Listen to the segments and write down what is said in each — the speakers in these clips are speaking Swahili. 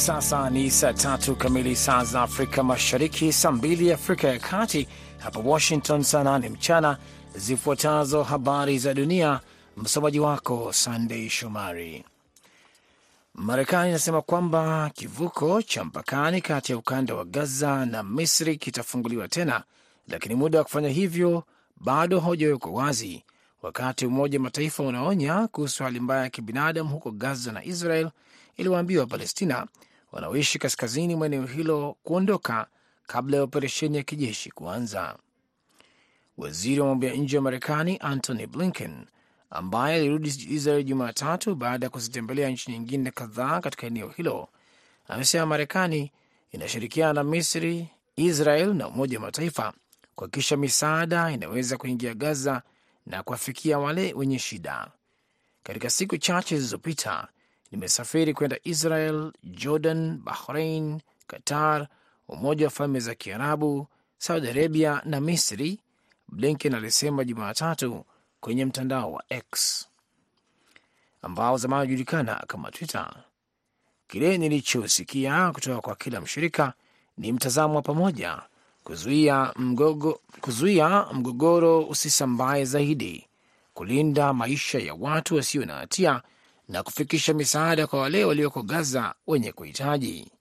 sasa ni saa tatu kamili saa za Afrika Mashariki, saa mbili Afrika ya Kati, hapa Washington saa nane mchana. Zifuatazo habari za dunia, msomaji wako Sandei Shomari. Marekani inasema kwamba kivuko cha mpakani kati ya ukanda wa Gaza na Misri kitafunguliwa tena, lakini muda wa kufanya hivyo bado haujawekwa wazi, wakati Umoja wa Mataifa unaonya kuhusu hali mbaya ya kibinadamu huko Gaza na Israel iliwaambia Wapalestina wanaoishi kaskazini mwa eneo hilo kuondoka kabla ya operesheni ya kijeshi kuanza. Waziri wa mambo ya nje wa Marekani Antony Blinken ambaye alirudi Israel Jumatatu baada ya kuzitembelea nchi nyingine kadhaa katika eneo hilo amesema Marekani inashirikiana na Misri, Israel na Umoja wa Mataifa kuhakikisha misaada inaweza kuingia Gaza na kuwafikia wale wenye shida. Katika siku chache zilizopita nimesafiri kwenda Israel, Jordan, Bahrain, Qatar, Umoja wa Falme za Kiarabu, Saudi Arabia na Misri, Blinken alisema Jumatatu kwenye mtandao wa X ambao zamani ujulikana kama Twitter. Kile nilichosikia kutoka kwa kila mshirika ni mtazamo wa pamoja kuzuia mgogo, kuzuia mgogoro usisambae zaidi, kulinda maisha ya watu wasio na hatia na kufikisha misaada kwa wale walioko Gaza wenye kuhitaji.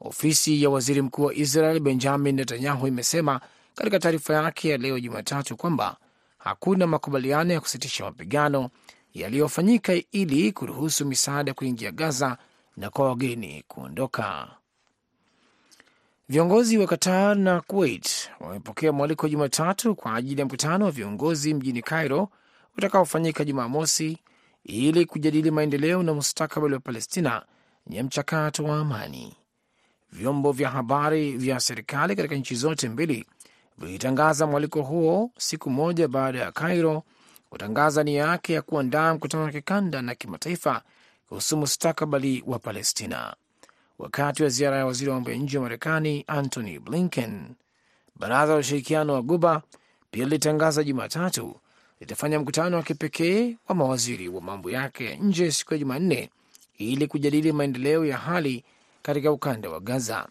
Ofisi ya waziri mkuu wa Israel Benjamin Netanyahu imesema katika taarifa yake ya leo Jumatatu kwamba hakuna makubaliano ya kusitisha mapigano yaliyofanyika ili kuruhusu misaada kuingia Gaza na kwa wageni kuondoka. Viongozi wa Qatar na Kuwait wamepokea mwaliko Jumatatu kwa ajili ya mkutano wa viongozi mjini Cairo utakaofanyika Jumamosi ili kujadili maendeleo na mustakabali wa Palestina ya mchakato wa amani. Vyombo vya habari vya serikali katika nchi zote mbili vilitangaza mwaliko huo siku moja baada ya Cairo kutangaza nia yake ya kuandaa mkutano wa kikanda na kimataifa kuhusu mustakabali wa Palestina. Wakati wa ziara ya waziri wa mambo ya nje wa Marekani Antony Blinken, baraza la ushirikiano wa Guba pia lilitangaza Jumatatu litafanya mkutano wa kipekee wa mawaziri wa mambo yake ya nje siku ya Jumanne ili kujadili maendeleo ya hali katika ukanda wa Gaza,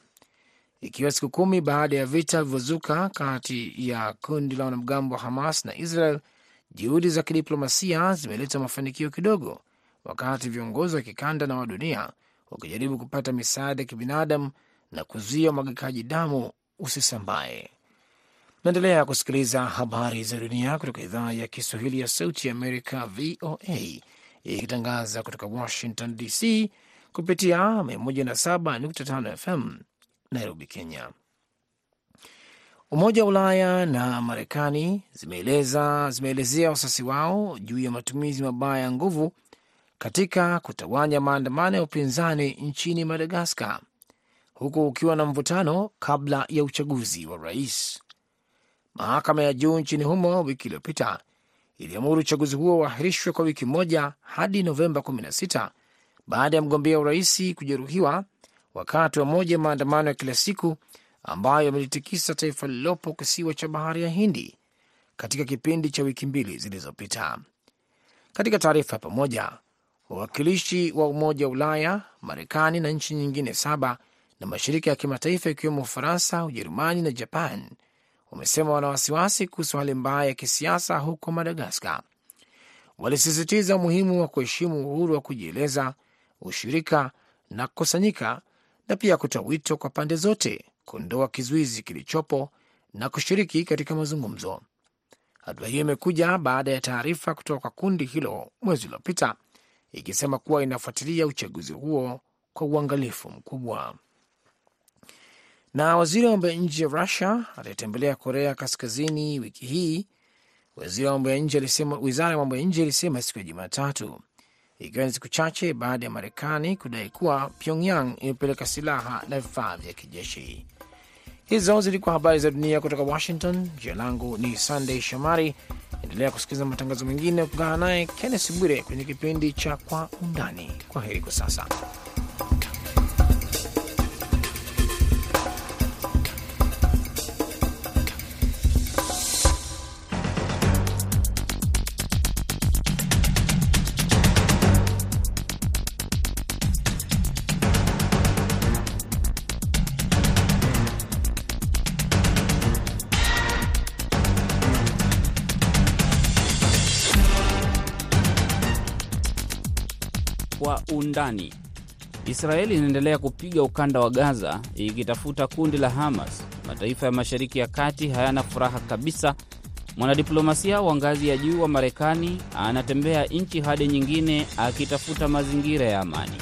ikiwa siku kumi baada ya vita vilivyozuka kati ya kundi la wanamgambo wa Hamas na Israel. Juhudi za kidiplomasia zimeleta mafanikio kidogo, wakati viongozi wa kikanda na wa dunia wakijaribu kupata misaada ya kibinadamu na kuzuia umwagikaji damu usisambae. Naendelea kusikiliza habari za dunia kutoka idhaa ya Kiswahili ya Sauti ya Amerika, VOA, ikitangaza kutoka Washington DC kupitia 107.5 FM Nairobi, Kenya. Umoja wa Ulaya na Marekani zimeeleza zimeelezea wasiwasi wao juu ya matumizi mabaya ya nguvu katika kutawanya maandamano ya upinzani nchini Madagaskar, huku ukiwa na mvutano kabla ya uchaguzi wa rais. Mahakama ya juu nchini humo wiki iliyopita iliamuru uchaguzi huo uahirishwe kwa wiki moja hadi Novemba 16 baada ya mgombea urais kujeruhiwa wakati wa moja maandamano ya kila siku ambayo yamelitikisa taifa lililopo kisiwa cha bahari ya Hindi katika kipindi cha wiki mbili zilizopita. Katika taarifa ya pamoja, wawakilishi wa Umoja wa Ulaya, Marekani na nchi nyingine saba na mashirika ya kimataifa ikiwemo Ufaransa, Ujerumani na Japan wamesema wana wasiwasi kuhusu hali mbaya ya kisiasa huko Madagaskar. Walisisitiza umuhimu wa kuheshimu uhuru wa kujieleza, ushirika na kukusanyika, na pia kutoa wito kwa pande zote kuondoa kizuizi kilichopo na kushiriki katika mazungumzo. Hatua hiyo imekuja baada ya taarifa kutoka kwa kundi hilo mwezi uliopita ikisema kuwa inafuatilia uchaguzi huo kwa uangalifu mkubwa. Na waziri wa mambo ya nje wa Rusia aliyetembelea Korea Kaskazini wiki hii, waziri wa mambo ya nje alisema, wizara ya mambo ya nje ilisema siku ya Jumatatu, ikiwa ni siku chache baada ya Marekani kudai kuwa Pyongyang imepeleka silaha na vifaa vya kijeshi. Hizo zilikuwa habari za dunia kutoka Washington. Jina langu ni Sandey Shomari. Endelea kusikiliza matangazo mengine, kuungana naye Kennes Bwire kwenye kipindi cha Kwa Undani. Kwa heri kwa sasa. Undani. Israeli inaendelea kupiga ukanda wa Gaza ikitafuta kundi la Hamas. Mataifa ya Mashariki ya Kati hayana furaha kabisa. Mwanadiplomasia wa ngazi ya juu wa Marekani anatembea nchi hadi nyingine akitafuta mazingira ya amani.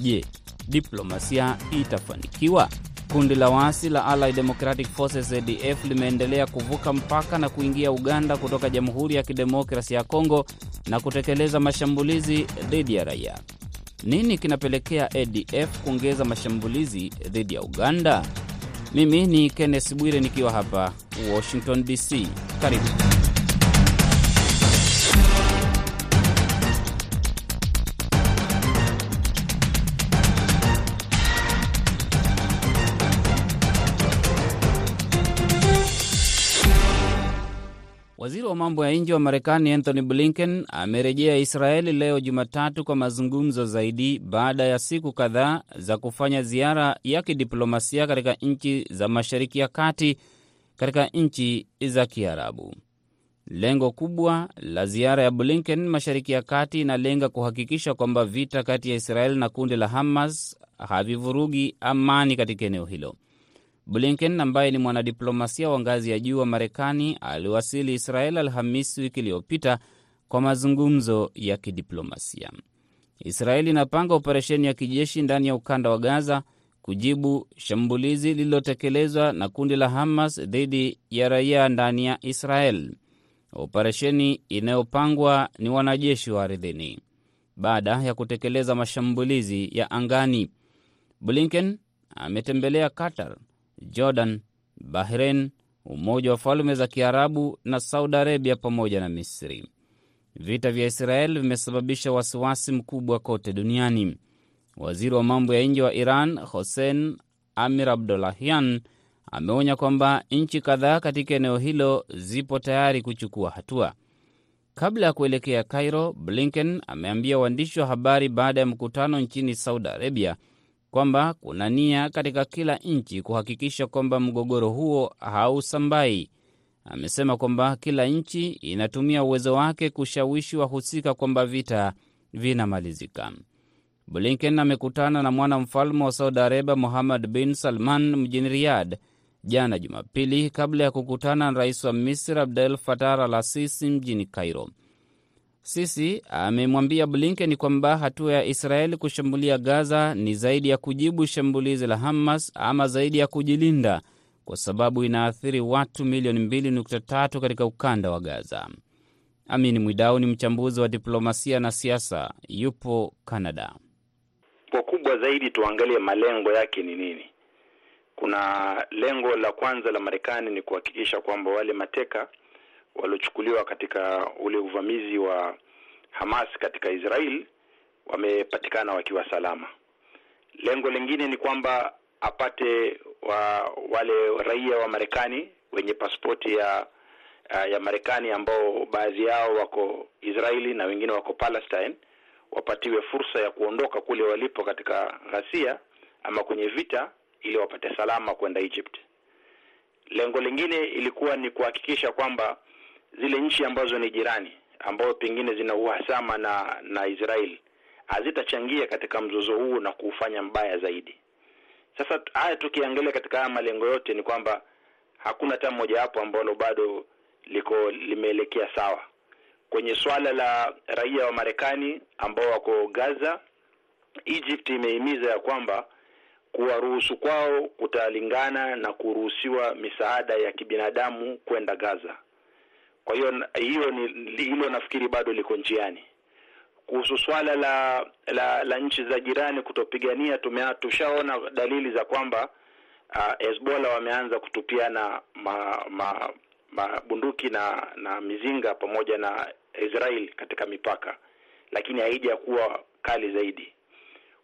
Je, diplomasia itafanikiwa? Kundi la waasi la Allied Democratic Forces ADF limeendelea kuvuka mpaka na kuingia Uganda kutoka Jamhuri ya Kidemokrasi ya Kongo na kutekeleza mashambulizi dhidi ya raia. Nini kinapelekea ADF kuongeza mashambulizi dhidi ya Uganda? Mimi ni Kenneth Bwire nikiwa hapa Washington DC. Karibu. Wa mambo ya nje wa Marekani Anthony Blinken amerejea Israeli leo Jumatatu kwa mazungumzo zaidi baada ya siku kadhaa za kufanya ziara ya kidiplomasia katika nchi za Mashariki ya Kati katika nchi za Kiarabu. Lengo kubwa la ziara ya Blinken Mashariki ya Kati inalenga kuhakikisha kwamba vita kati ya Israeli na kundi la Hamas havivurugi amani katika eneo hilo. Blinken ambaye ni mwanadiplomasia wa ngazi ya juu wa Marekani aliwasili Israel Alhamisi wiki iliyopita kwa mazungumzo ya kidiplomasia. Israeli inapanga operesheni ya kijeshi ndani ya ukanda wa Gaza kujibu shambulizi lililotekelezwa na kundi la Hamas dhidi ya raia ndani ya Israel. Operesheni inayopangwa ni wanajeshi wa ardhini baada ya kutekeleza mashambulizi ya angani. Blinken ametembelea Qatar, Jordan, Bahrain, Umoja wa Falme za Kiarabu na Saudi Arabia pamoja na Misri. Vita vya Israel vimesababisha wasiwasi mkubwa kote duniani. Waziri wa mambo ya nje wa Iran Hossein Amir Abdollahian ameonya kwamba nchi kadhaa katika eneo hilo zipo tayari kuchukua hatua. Kabla ya kuelekea Cairo, Blinken ameambia waandishi wa habari baada ya mkutano nchini Saudi Arabia kwamba kuna nia katika kila nchi kuhakikisha kwamba mgogoro huo hausambai. Amesema kwamba kila nchi inatumia uwezo wake kushawishi wahusika kwamba vita vinamalizika. Blinken amekutana na mwana mfalme wa Saudi Arabia Muhammad bin Salman mjini Riyadh jana Jumapili, kabla ya kukutana na rais wa Misri Abdel Fattah al Sisi mjini Cairo. Sisi amemwambia Blinken kwamba hatua ya Israeli kushambulia Gaza ni zaidi ya kujibu shambulizi la Hamas ama zaidi ya kujilinda, kwa sababu inaathiri watu milioni 2.3 katika ukanda wa Gaza. Amin Mwidau ni mchambuzi wa diplomasia na siasa, yupo Canada. Kwa kubwa zaidi, tuangalie malengo yake ni nini. Kuna lengo la kwanza la Marekani ni kuhakikisha kwamba wale mateka waliochukuliwa katika ule uvamizi wa Hamas katika Israel wamepatikana wakiwa salama. Lengo lingine ni kwamba apate wa, wale raia wa Marekani wenye pasipoti ya ya Marekani ambao baadhi yao wako Israeli na wengine wako Palestine wapatiwe fursa ya kuondoka kule walipo katika ghasia ama kwenye vita ili wapate salama kwenda Egypt. Lengo lingine ilikuwa ni kuhakikisha kwamba zile nchi ambazo ni jirani ambao pengine zina uhasama na na Israeli hazitachangia katika mzozo huu na kuufanya mbaya zaidi. Sasa haya tukiangalia katika haya malengo yote ni kwamba hakuna hata moja hapo ambalo bado liko limeelekea sawa. Kwenye swala la raia wa Marekani ambao wako Gaza, Egypt imehimiza ya kwamba kuwaruhusu kwao kutalingana na kuruhusiwa misaada ya kibinadamu kwenda Gaza. Kwa hiyo hiyo ni hilo nafikiri bado liko njiani. Kuhusu swala la la, la nchi za jirani kutopigania, tushaona dalili za kwamba uh, wameanza kutupiana ma, ma, mabunduki na na mizinga pamoja na Israel katika mipaka, lakini haija kuwa kali zaidi.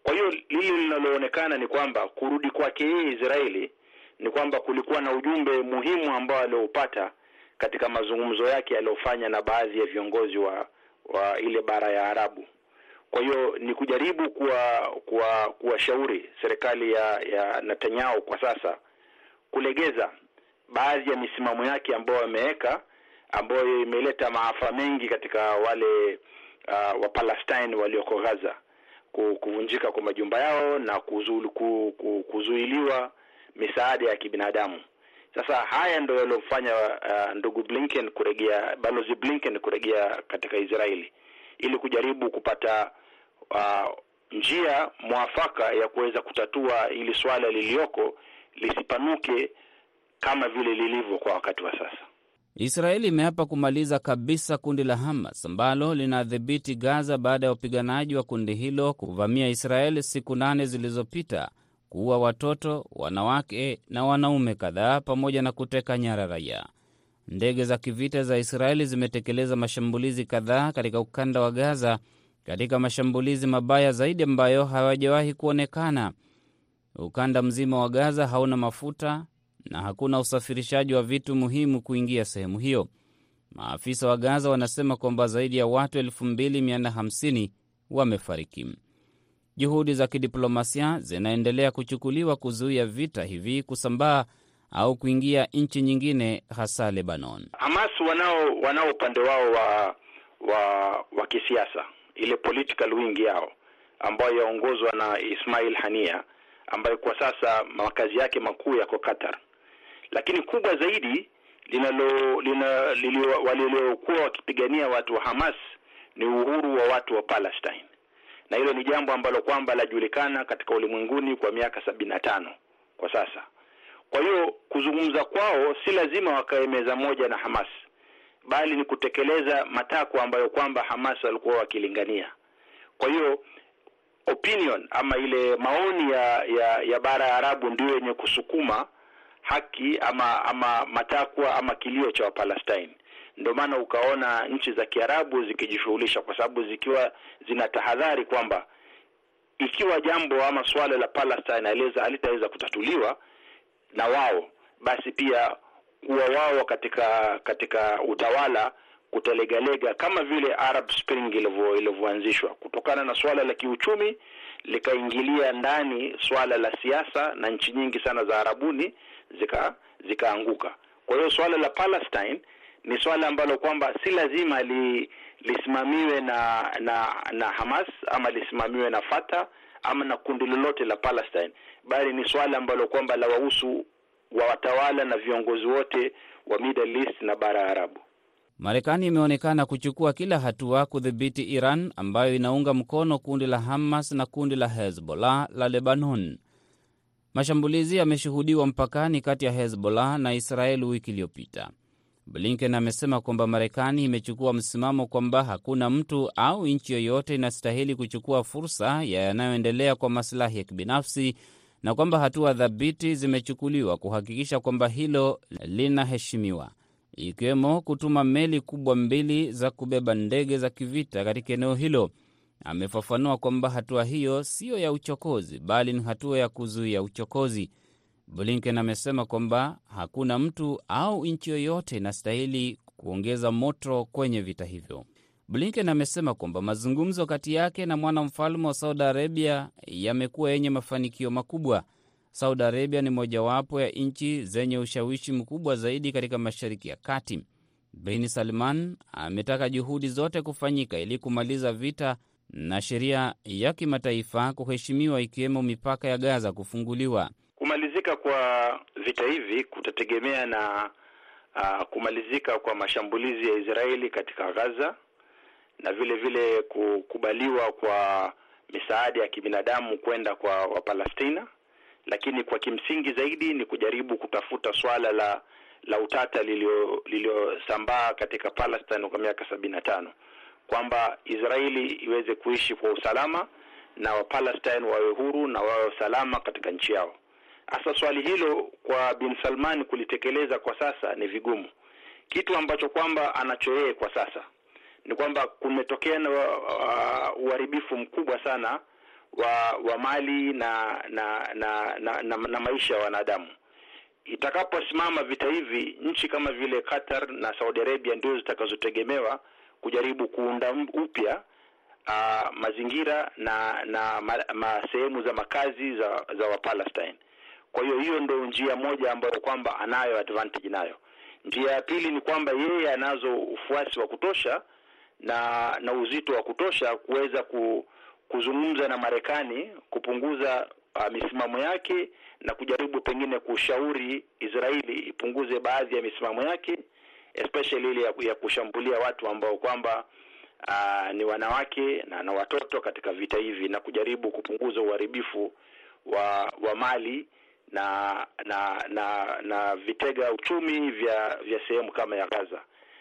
Kwa hiyo lile linaloonekana ni kwamba kurudi kwake yeye Israeli ni kwamba kulikuwa na ujumbe muhimu ambao alioupata katika mazungumzo yake aliyofanya na baadhi ya viongozi wa wa ile bara ya Arabu. Kwa hiyo ni kujaribu kuwa kuwa kuwashauri serikali ya ya Netanyahu kwa sasa kulegeza baadhi ya misimamo yake ambayo ameweka ambayo imeleta maafa mengi katika wale uh, wa Palestine walioko Gaza. kuvunjika kwa majumba yao na kuzu, ku, ku, kuzuiliwa misaada ya kibinadamu. Sasa haya ndo yaliyofanya uh, ndugu Blinken kurejea, balozi Blinken kurejea katika Israeli ili kujaribu kupata uh, njia mwafaka ya kuweza kutatua ili swala liliyoko lisipanuke kama vile lilivyo kwa wakati wa sasa. Israeli imeapa kumaliza kabisa kundi la Hamas ambalo linadhibiti Gaza baada ya wapiganaji wa kundi hilo kuvamia Israeli siku nane zilizopita, kuua watoto, wanawake na wanaume kadhaa, pamoja na kuteka nyara raia. Ndege za kivita za Israeli zimetekeleza mashambulizi kadhaa katika ukanda wa Gaza, katika mashambulizi mabaya zaidi ambayo hawajawahi kuonekana. Ukanda mzima wa Gaza hauna mafuta na hakuna usafirishaji wa vitu muhimu kuingia sehemu hiyo. Maafisa wa Gaza wanasema kwamba zaidi ya watu 2450 wamefariki. Juhudi za kidiplomasia zinaendelea kuchukuliwa kuzuia vita hivi kusambaa au kuingia nchi nyingine, hasa Lebanon. Hamas wanao wanao upande wao wa wa wa kisiasa, ile political wing yao ambayo yaongozwa na Ismail Hania ambayo kwa sasa makazi yake makuu yako Qatar lakini kubwa zaidi linalo lina waliokuwa wakipigania watu wa Hamas ni uhuru wa watu wa Palestine, na hilo ni jambo ambalo kwamba lajulikana katika ulimwenguni kwa miaka sabini na tano kwa sasa. Kwa hiyo kuzungumza kwao si lazima wakae meza moja na Hamas, bali ni kutekeleza matakwa ambayo kwamba Hamas walikuwa wakilingania. Kwa hiyo opinion ama ile maoni ya ya, ya bara ya Arabu ndio yenye kusukuma haki ama ama matakwa ama kilio cha Wapalestine. Ndio maana ukaona nchi za Kiarabu zikijishughulisha, kwa sababu zikiwa zina tahadhari kwamba ikiwa jambo ama suala la Palestine halitaweza kutatuliwa na wao, basi pia kuwa wao katika katika utawala kutalegalega kama vile Arab Spring ilivyoanzishwa kutokana na suala la kiuchumi likaingilia ndani suala la siasa, na nchi nyingi sana za Arabuni zika zikaanguka. Kwa hiyo swala la Palestine ni swala ambalo kwamba si lazima li, lisimamiwe na na na Hamas ama lisimamiwe na Fatah ama na kundi lolote la Palestine, bali ni swala ambalo kwamba la wahusu wa watawala na viongozi wote wa Middle East na bara Arabu. Marekani imeonekana kuchukua kila hatua kudhibiti Iran ambayo inaunga mkono kundi la Hamas na kundi la Hezbollah la Lebanon. Mashambulizi yameshuhudiwa mpakani kati ya Hezbollah na Israeli wiki iliyopita. Blinken amesema kwamba Marekani imechukua msimamo kwamba hakuna mtu au nchi yoyote inastahili kuchukua fursa ya yanayoendelea kwa masilahi ya kibinafsi na kwamba hatua thabiti zimechukuliwa kuhakikisha kwamba hilo linaheshimiwa, ikiwemo kutuma meli kubwa mbili za kubeba ndege za kivita katika eneo hilo. Amefafanua kwamba hatua hiyo siyo ya uchokozi bali ni hatua ya kuzuia uchokozi. Blinken amesema kwamba hakuna mtu au nchi yoyote inastahili kuongeza moto kwenye vita hivyo. Blinken amesema kwamba mazungumzo kati yake na mwanamfalme wa Saudi Arabia yamekuwa yenye mafanikio makubwa. Saudi Arabia ni mojawapo ya nchi zenye ushawishi mkubwa zaidi katika Mashariki ya Kati. Bin Salman ametaka juhudi zote kufanyika ili kumaliza vita na sheria ya kimataifa kuheshimiwa, ikiwemo mipaka ya Gaza kufunguliwa. Kumalizika kwa vita hivi kutategemea na uh, kumalizika kwa mashambulizi ya Israeli katika Gaza na vile vile kukubaliwa kwa misaada ya kibinadamu kwenda kwa Wapalestina, lakini kwa kimsingi zaidi ni kujaribu kutafuta swala la la utata lililosambaa katika Palestine kwa miaka sabini na tano kwamba Israeli iweze kuishi kwa usalama na Wapalestine wawe huru na wawe salama katika nchi yao. Hasa swali hilo kwa bin Salman kulitekeleza kwa sasa ni vigumu. Kitu ambacho kwamba anacho yeye kwa sasa ni kwamba kumetokea na uh, uharibifu mkubwa sana wa wa mali na na na, na, na, na maisha ya wanadamu. Itakaposimama vita hivi, nchi kama vile Qatar na Saudi Arabia ndio zitakazotegemewa kujaribu kuunda upya uh, mazingira na na ma, ma sehemu za makazi za za Wapalestine. Kwa hiyo hiyo ndio njia moja ambayo kwamba anayo advantage nayo. Njia ya pili ni kwamba yeye anazo ufuasi wa kutosha na na uzito wa kutosha kuweza ku, kuzungumza na Marekani kupunguza uh, misimamo yake na kujaribu pengine kushauri Israeli ipunguze baadhi ya misimamo yake especially ile ya, ya kushambulia watu ambao kwamba uh, ni wanawake na, na watoto katika vita hivi na kujaribu kupunguza uharibifu wa wa mali na na na na vitega uchumi vya vya sehemu kama ya Gaza,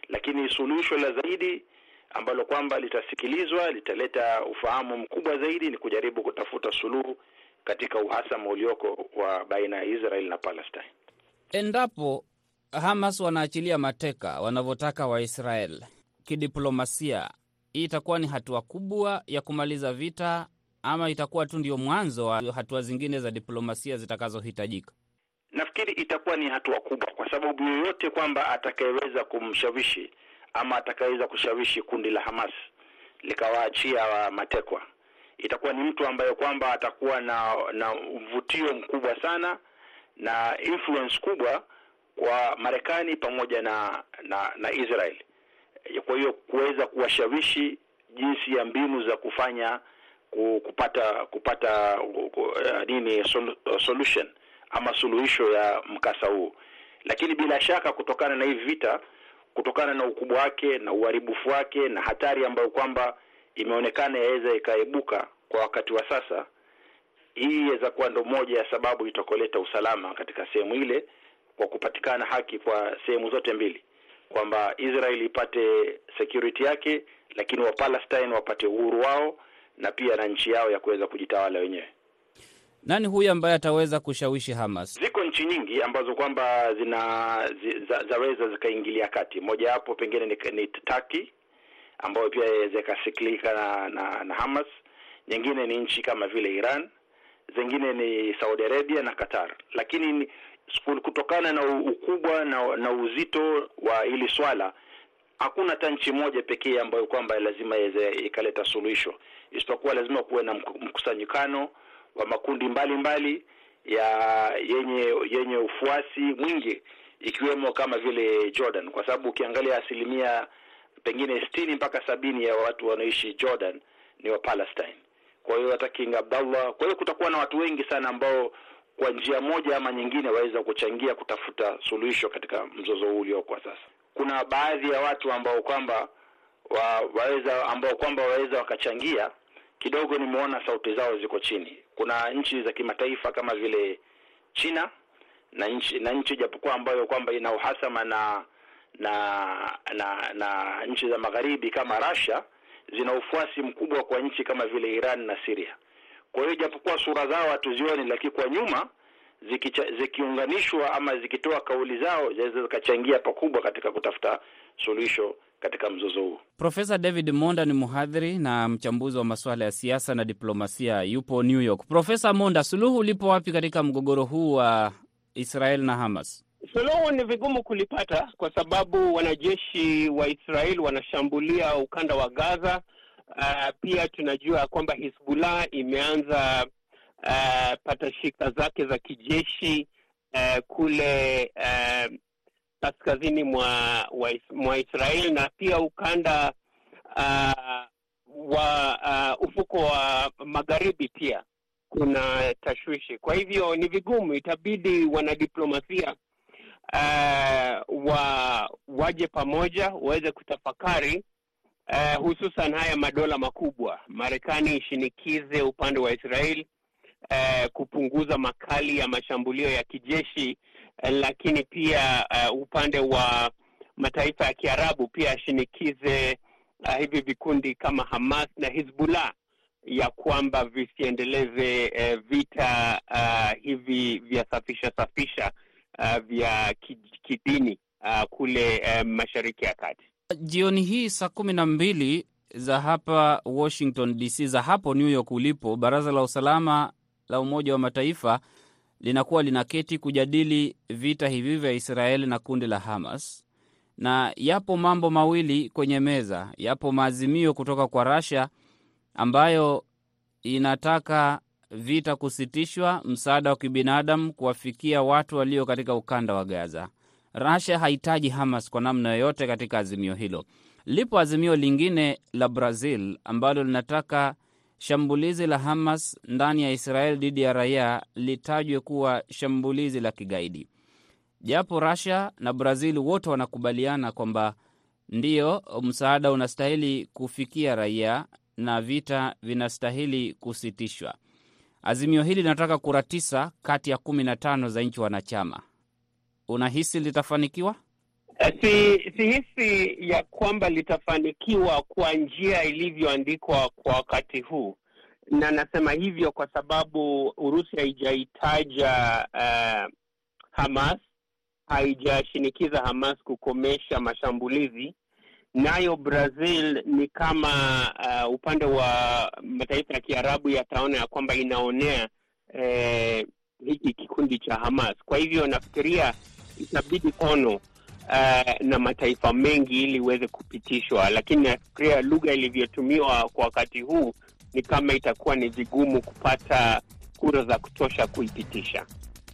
lakini suluhisho la zaidi ambalo kwamba litasikilizwa litaleta ufahamu mkubwa zaidi ni kujaribu kutafuta suluhu katika uhasama ulioko wa baina ya Israel na Palestine. Endapo Hamas wanaachilia mateka wanavyotaka Waisrael kidiplomasia, hii itakuwa ni hatua kubwa ya kumaliza vita ama itakuwa tu ndio mwanzo wa hatua zingine za diplomasia zitakazohitajika? Nafikiri itakuwa ni hatua kubwa, kwa sababu yoyote kwamba atakayeweza kumshawishi ama atakayeweza kushawishi kundi la Hamas likawaachia matekwa itakuwa ni mtu ambaye kwamba atakuwa na na mvutio mkubwa sana na influence kubwa kwa Marekani pamoja na na, na Israel. Kwa hiyo kuweza kuwashawishi jinsi ya mbinu za kufanya kupata kupata uh, nini solution ama suluhisho ya mkasa huu, lakini bila shaka kutokana na hivi vita, kutokana na ukubwa wake na uharibifu wake na hatari ambayo kwamba imeonekana yaweza ikaibuka kwa wakati wa sasa, hii inaweza kuwa ndo moja ya sababu itakoleta usalama katika sehemu ile, kwa kupatikana haki kwa sehemu zote mbili, kwamba Israel ipate security yake, lakini Wapalestine wapate uhuru wao na pia na nchi yao ya kuweza kujitawala wenyewe. Nani huyu ambaye ataweza kushawishi Hamas? Ziko nchi nyingi ambazo kwamba zina za, zaweza zikaingilia kati. Moja wapo pengine ni, ni Turkey ambayo pia yaweza ikasikilika na, na, na Hamas. Nyingine ni nchi kama vile Iran, zingine ni Saudi Arabia na Qatar, lakini kutokana na ukubwa na, na uzito wa hili swala hakuna hata nchi moja pekee ambayo kwamba lazima iweze ikaleta suluhisho, isipokuwa lazima kuwe na mkusanyikano wa makundi mbalimbali mbali ya yenye yenye ufuasi mwingi ikiwemo kama vile Jordan, kwa sababu ukiangalia asilimia pengine sitini mpaka sabini ya watu wanaoishi Jordan ni wa Palestine. Kwa hiyo hata King Abdullah, kwa hiyo kutakuwa na watu wengi sana ambao kwa njia moja ama nyingine waweza kuchangia kutafuta suluhisho katika mzozo huu ulio kwa sasa. Kuna baadhi ya watu ambao kwamba wa, waweza ambao kwamba waweza wakachangia kidogo. Nimeona sauti zao ziko chini. Kuna nchi za kimataifa kama vile China na nchi na nchi japokuwa ambayo kwamba ina uhasama na na na na nchi za magharibi kama Russia zina ufuasi mkubwa kwa nchi kama vile Iran na Syria. Kwa hiyo japokuwa sura zao hatuzioni, lakini kwa nyuma zikiunganishwa ama zikitoa kauli zao zinaweza zikachangia pakubwa katika kutafuta suluhisho katika mzozo huu. Profesa David Monda ni mhadhiri na mchambuzi wa masuala ya siasa na diplomasia, yupo New York. Profesa Monda, suluhu lipo wapi katika mgogoro huu wa Israel na Hamas? Suluhu ni vigumu kulipata kwa sababu wanajeshi wa Israel wanashambulia ukanda wa Gaza. Uh, pia tunajua kwamba Hizbullah imeanza uh, patashika zake za kijeshi uh, kule uh, kaskazini mwa, mwa Israel na pia ukanda uh, wa uh, ufuko wa magharibi pia kuna tashwishi. Kwa hivyo ni vigumu, itabidi wanadiplomasia uh, wa waje pamoja waweze kutafakari uh, hususan haya madola makubwa. Marekani ishinikize upande wa Israel uh, kupunguza makali ya mashambulio ya kijeshi lakini pia uh, upande wa mataifa ya Kiarabu pia ashinikize uh, hivi vikundi kama Hamas na Hizbullah ya kwamba visiendeleze uh, vita uh, hivi vya safisha safisha uh, vya kidini uh, kule uh, Mashariki ya Kati. Jioni hii saa kumi na mbili za hapa Washington DC, za hapo New York ulipo, baraza la usalama la Umoja wa Mataifa linakuwa linaketi kujadili vita hivi vya Israeli na kundi la Hamas, na yapo mambo mawili kwenye meza. Yapo maazimio kutoka kwa Russia ambayo inataka vita kusitishwa, msaada wa kibinadamu kuwafikia watu walio katika ukanda wa Gaza. Russia hahitaji Hamas kwa namna yoyote katika azimio hilo. Lipo azimio lingine la Brazil ambalo linataka shambulizi la Hamas ndani ya Israel dhidi ya raia litajwe kuwa shambulizi la kigaidi, japo Russia na Brazil wote wanakubaliana kwamba ndiyo msaada unastahili kufikia raia na vita vinastahili kusitishwa. Azimio hili linataka kura tisa kati ya kumi na tano za nchi wanachama. Unahisi litafanikiwa? Si sihisi ya kwamba litafanikiwa kwa njia ilivyoandikwa kwa wakati huu, na nasema hivyo kwa sababu Urusi haijaitaja uh, Hamas, haijashinikiza Hamas kukomesha mashambulizi, nayo Brazil ni kama uh, upande wa mataifa ya Kiarabu yataona ya kwamba inaonea eh, hiki kikundi cha Hamas. Kwa hivyo nafikiria itabidi ono Uh, na mataifa mengi ili iweze kupitishwa, lakini nafikiria lugha ilivyotumiwa kwa wakati huu ni kama itakuwa ni vigumu kupata kura za kutosha kuipitisha.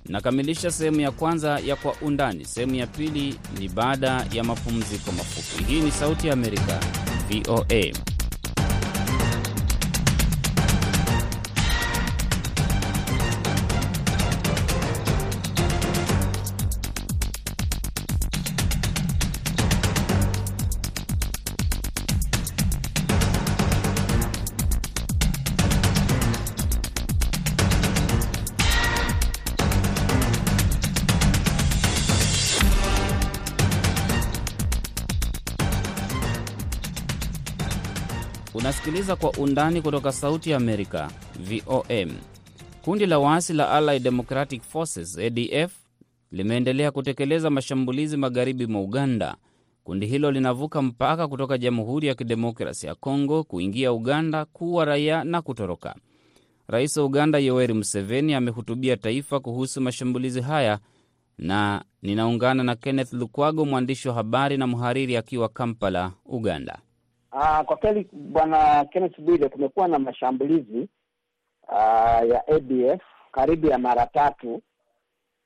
Nakamilisha sehemu ya kwanza ya Kwa Undani. Sehemu ya pili ni baada ya mapumziko mafupi. Hii ni Sauti ya Amerika, VOA. Unasikiliza Kwa Undani kutoka Sauti Amerika, VOM. Kundi la waasi la Allied Democratic Forces, ADF, limeendelea kutekeleza mashambulizi magharibi mwa Uganda. Kundi hilo linavuka mpaka kutoka Jamhuri ya Kidemokrasi ya Kongo kuingia Uganda, kuua raia na kutoroka. Rais wa Uganda Yoweri Museveni amehutubia taifa kuhusu mashambulizi haya, na ninaungana na Kenneth Lukwago, mwandishi wa habari na mhariri akiwa Kampala, Uganda. Uh, kwa kweli bwana Kenneth Bwire, kumekuwa na mashambulizi aa, ya ADF karibu ya mara tatu,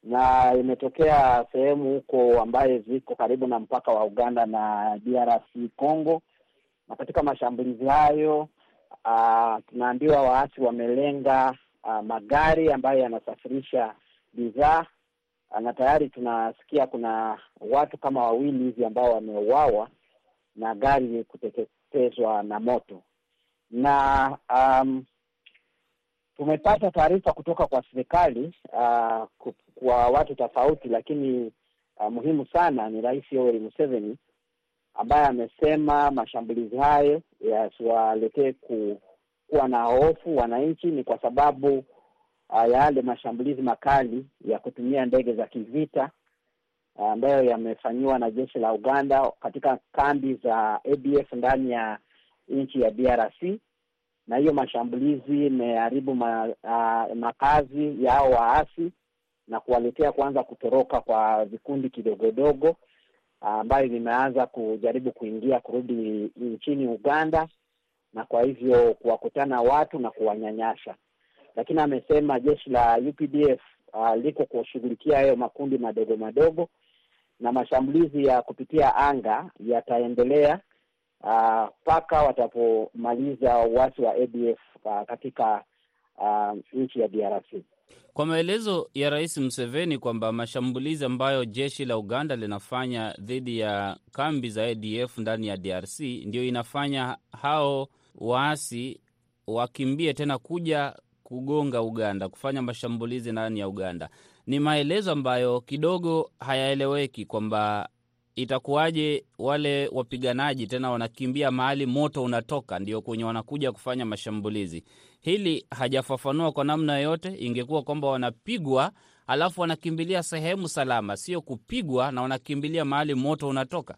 na imetokea sehemu huko ambaye ziko karibu na mpaka wa Uganda na DRC Congo, na katika mashambulizi hayo uh, tunaambiwa waasi wamelenga aa, magari ambayo yanasafirisha bidhaa. Na tayari tunasikia kuna watu kama wawili hivi ambao wameuawa na gari kuteketezwa na moto. Na um, tumepata taarifa kutoka kwa serikali uh, kwa watu tofauti, lakini uh, muhimu sana ni Rais Yoweri Museveni ambaye amesema mashambulizi hayo yasiwaletee ku, kuwa na hofu wananchi, ni kwa sababu uh, yale mashambulizi makali ya kutumia ndege za kivita ambayo yamefanyiwa na jeshi la Uganda katika kambi za ADF ndani ya nchi ya DRC, na hiyo mashambulizi imeharibu ma, uh, makazi yao waasi na kuwaletea kuanza kutoroka kwa vikundi kidogodogo ambayo vimeanza kujaribu kuingia kurudi nchini Uganda, na kwa hivyo kuwakutana watu na kuwanyanyasha. Lakini amesema jeshi la UPDF uh, liko kushughulikia hayo makundi madogo madogo na mashambulizi ya kupitia anga yataendelea mpaka uh, watapomaliza uasi wa ADF uh, katika uh, nchi ya DRC. Kwa maelezo ya Rais Museveni kwamba mashambulizi ambayo jeshi la Uganda linafanya dhidi ya kambi za ADF ndani ya DRC ndio inafanya hao waasi wakimbie tena kuja kugonga Uganda, kufanya mashambulizi ndani ya Uganda. Ni maelezo ambayo kidogo hayaeleweki kwamba itakuwaje wale wapiganaji tena wanakimbia mahali moto unatoka, ndio kwenye wanakuja kufanya mashambulizi. Hili hajafafanua kwa namna yoyote. Ingekuwa kwamba wanapigwa alafu wanakimbilia sehemu salama, sio kupigwa na wanakimbilia mahali moto unatoka.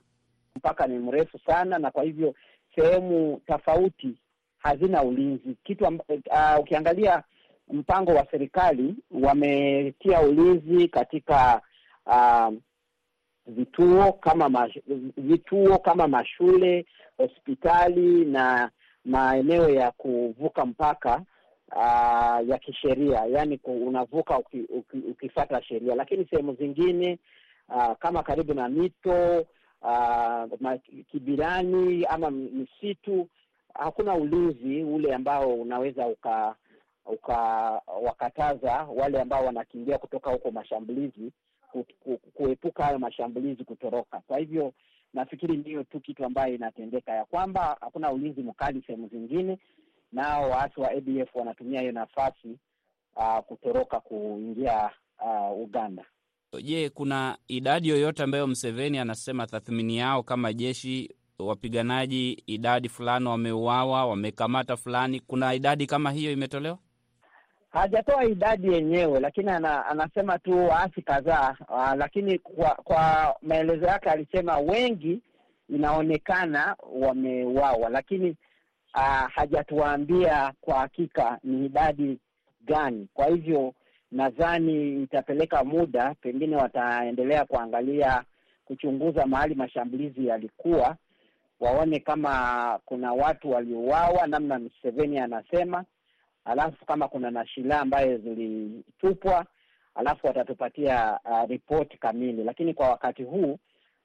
Mpaka ni mrefu sana, na kwa hivyo sehemu tofauti hazina ulinzi. Kitu uh, ukiangalia mpango wa serikali wametia ulinzi katika uh, vituo kama mash, vituo kama mashule, hospitali na maeneo ya kuvuka mpaka uh, ya kisheria, yaani unavuka uki, uki, ukifata sheria, lakini sehemu zingine uh, kama karibu na mito uh, kibirani ama misitu hakuna ulinzi ule ambao unaweza uka ukawakataza wale ambao wanakimbia kutoka huko mashambulizi ku, ku, kuepuka hayo mashambulizi kutoroka. Kwa hivyo nafikiri ndiyo tu kitu ambayo inatendeka, ya kwamba hakuna ulinzi mkali sehemu zingine, nao waasi wa ADF wanatumia hiyo nafasi uh, kutoroka kuingia uh, Uganda. Je, kuna idadi yoyote ambayo Mseveni anasema tathmini yao kama jeshi wapiganaji idadi fulani wameuawa, wamekamata fulani? Kuna idadi kama hiyo imetolewa? Hajatoa idadi yenyewe, lakini ana, anasema tu waasi kadhaa. Uh, lakini kwa kwa maelezo yake alisema wengi inaonekana wameuawa, lakini aa, hajatuambia kwa hakika ni idadi gani. Kwa hivyo nadhani itapeleka muda, pengine wataendelea kuangalia, kuchunguza mahali mashambulizi yalikuwa, waone kama kuna watu waliouawa, namna Museveni anasema, alafu kama kuna na ambayo zilitupwa, alafu watatupatia uh, ripoti kamili. Lakini kwa wakati huu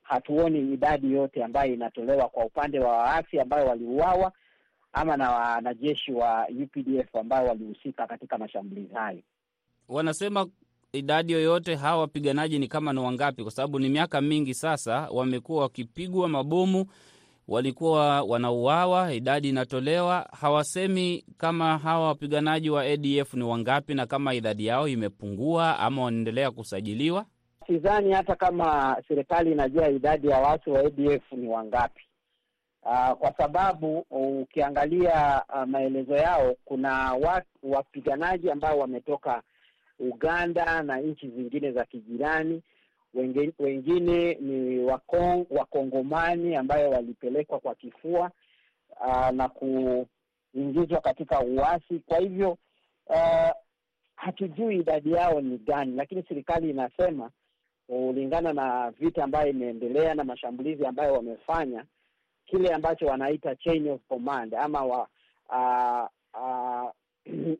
hatuoni idadi yote ambayo inatolewa kwa upande wa waasi ambayo waliuawa ama na wanajeshi wa UPDF ambao walihusika katika mashambulizi hayo. Wanasema idadi yoyote hawa wapiganaji ni kama ni wangapi? Kwa sababu ni miaka mingi sasa wamekuwa wakipigwa mabomu, walikuwa wanauawa, idadi inatolewa. Hawasemi kama hawa wapiganaji wa ADF ni wangapi na kama idadi yao imepungua ama wanaendelea kusajiliwa. Sidhani hata kama serikali inajua idadi ya watu wa ADF ni wangapi. Uh, kwa sababu ukiangalia uh, maelezo yao kuna watu wapiganaji ambao wametoka Uganda na nchi zingine za kijirani. Wengine, wengine ni wakong, wakongomani ambayo walipelekwa kwa kifua uh, na kuingizwa katika uasi. Kwa hivyo uh, hatujui idadi yao ni gani, lakini serikali inasema kulingana na vita ambayo imeendelea na mashambulizi ambayo wamefanya kile ambacho wanaita chain of command ama wa, uh, uh,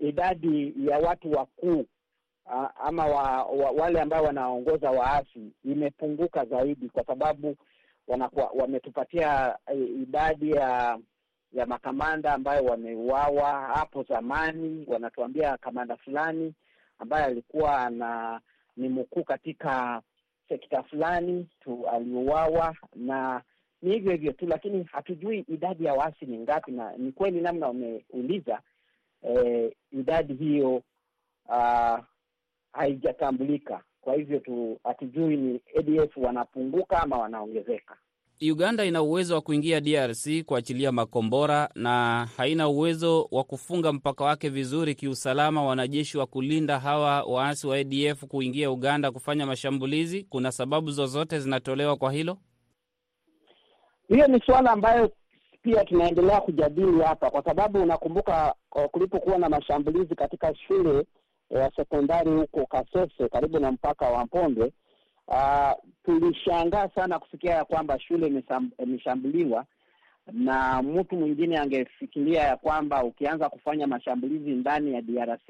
idadi ya watu wakuu ama wa, wa, wale ambao wanaongoza waasi imepunguka zaidi, kwa sababu wanakuwa wametupatia idadi ya ya makamanda ambayo wameuawa hapo zamani. Wanatuambia kamanda fulani ambaye alikuwa na ni mkuu katika sekta fulani tu aliuawa na ni hivyo hivyo tu, lakini hatujui idadi ya waasi ni ngapi, na ni kweli namna wameuliza eh, idadi hiyo uh, haijatambulika. Kwa hivyo tu hatujui ni ADF wanapunguka ama wanaongezeka. Uganda ina uwezo wa kuingia DRC kuachilia makombora na haina uwezo wa kufunga mpaka wake vizuri kiusalama, wanajeshi wa kulinda hawa waasi wa ADF kuingia Uganda kufanya mashambulizi. Kuna sababu zozote zinatolewa kwa hilo? Hiyo ni suala ambayo pia tunaendelea kujadili hapa, kwa sababu unakumbuka kulipokuwa na mashambulizi katika shule ya sekondari huko Kasese karibu na mpaka wa Mponde, uh, tulishangaa sana kusikia ya kwamba shule imeshambuliwa, na mtu mwingine angefikiria ya kwamba ukianza kufanya mashambulizi ndani ya DRC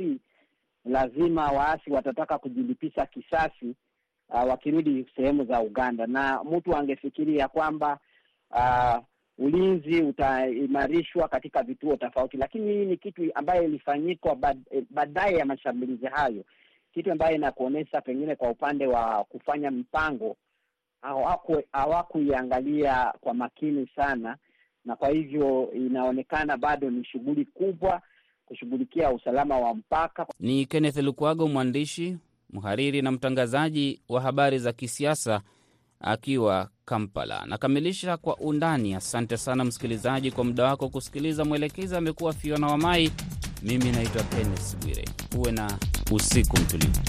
lazima waasi watataka kujilipisha kisasi uh, wakirudi sehemu za Uganda, na mtu angefikiria kwamba uh, ulinzi utaimarishwa katika vituo tofauti, lakini hii ni kitu ambayo ilifanyikwa baadaye ya mashambulizi hayo, kitu ambayo inakuonyesha pengine kwa upande wa kufanya mpango hawakuiangalia kwa makini sana, na kwa hivyo inaonekana bado ni shughuli kubwa kushughulikia usalama wa mpaka. Ni Kenneth Lukwago, mwandishi, mhariri na mtangazaji wa habari za kisiasa akiwa Kampala. Nakamilisha kwa undani. Asante sana msikilizaji kwa muda wako kusikiliza. Mwelekezi amekuwa Fiona Wamai, mimi naitwa Kenneth Bwire. Uwe na usiku mtulivu.